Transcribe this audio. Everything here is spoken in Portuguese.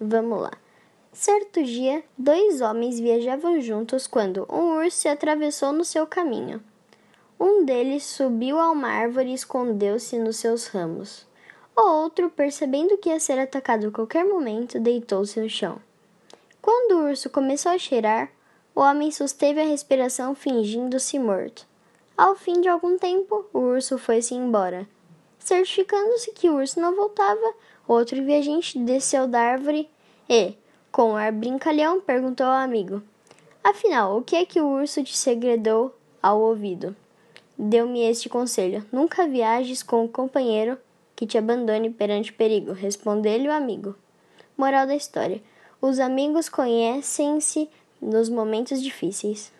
Vamos lá. Certo dia, dois homens viajavam juntos quando um urso se atravessou no seu caminho. Um deles subiu a uma árvore e escondeu-se nos seus ramos. O outro, percebendo que ia ser atacado a qualquer momento, deitou-se no chão. Quando o urso começou a cheirar, o homem susteve a respiração fingindo-se morto. Ao fim de algum tempo, o urso foi-se embora. Certificando-se que o urso não voltava, outro viajante desceu da árvore e, com um ar brincalhão, perguntou ao amigo: Afinal, o que é que o urso te segredou ao ouvido? Deu-me este conselho: nunca viajes com um companheiro que te abandone perante perigo, respondeu-lhe o amigo. Moral da história: os amigos conhecem-se nos momentos difíceis.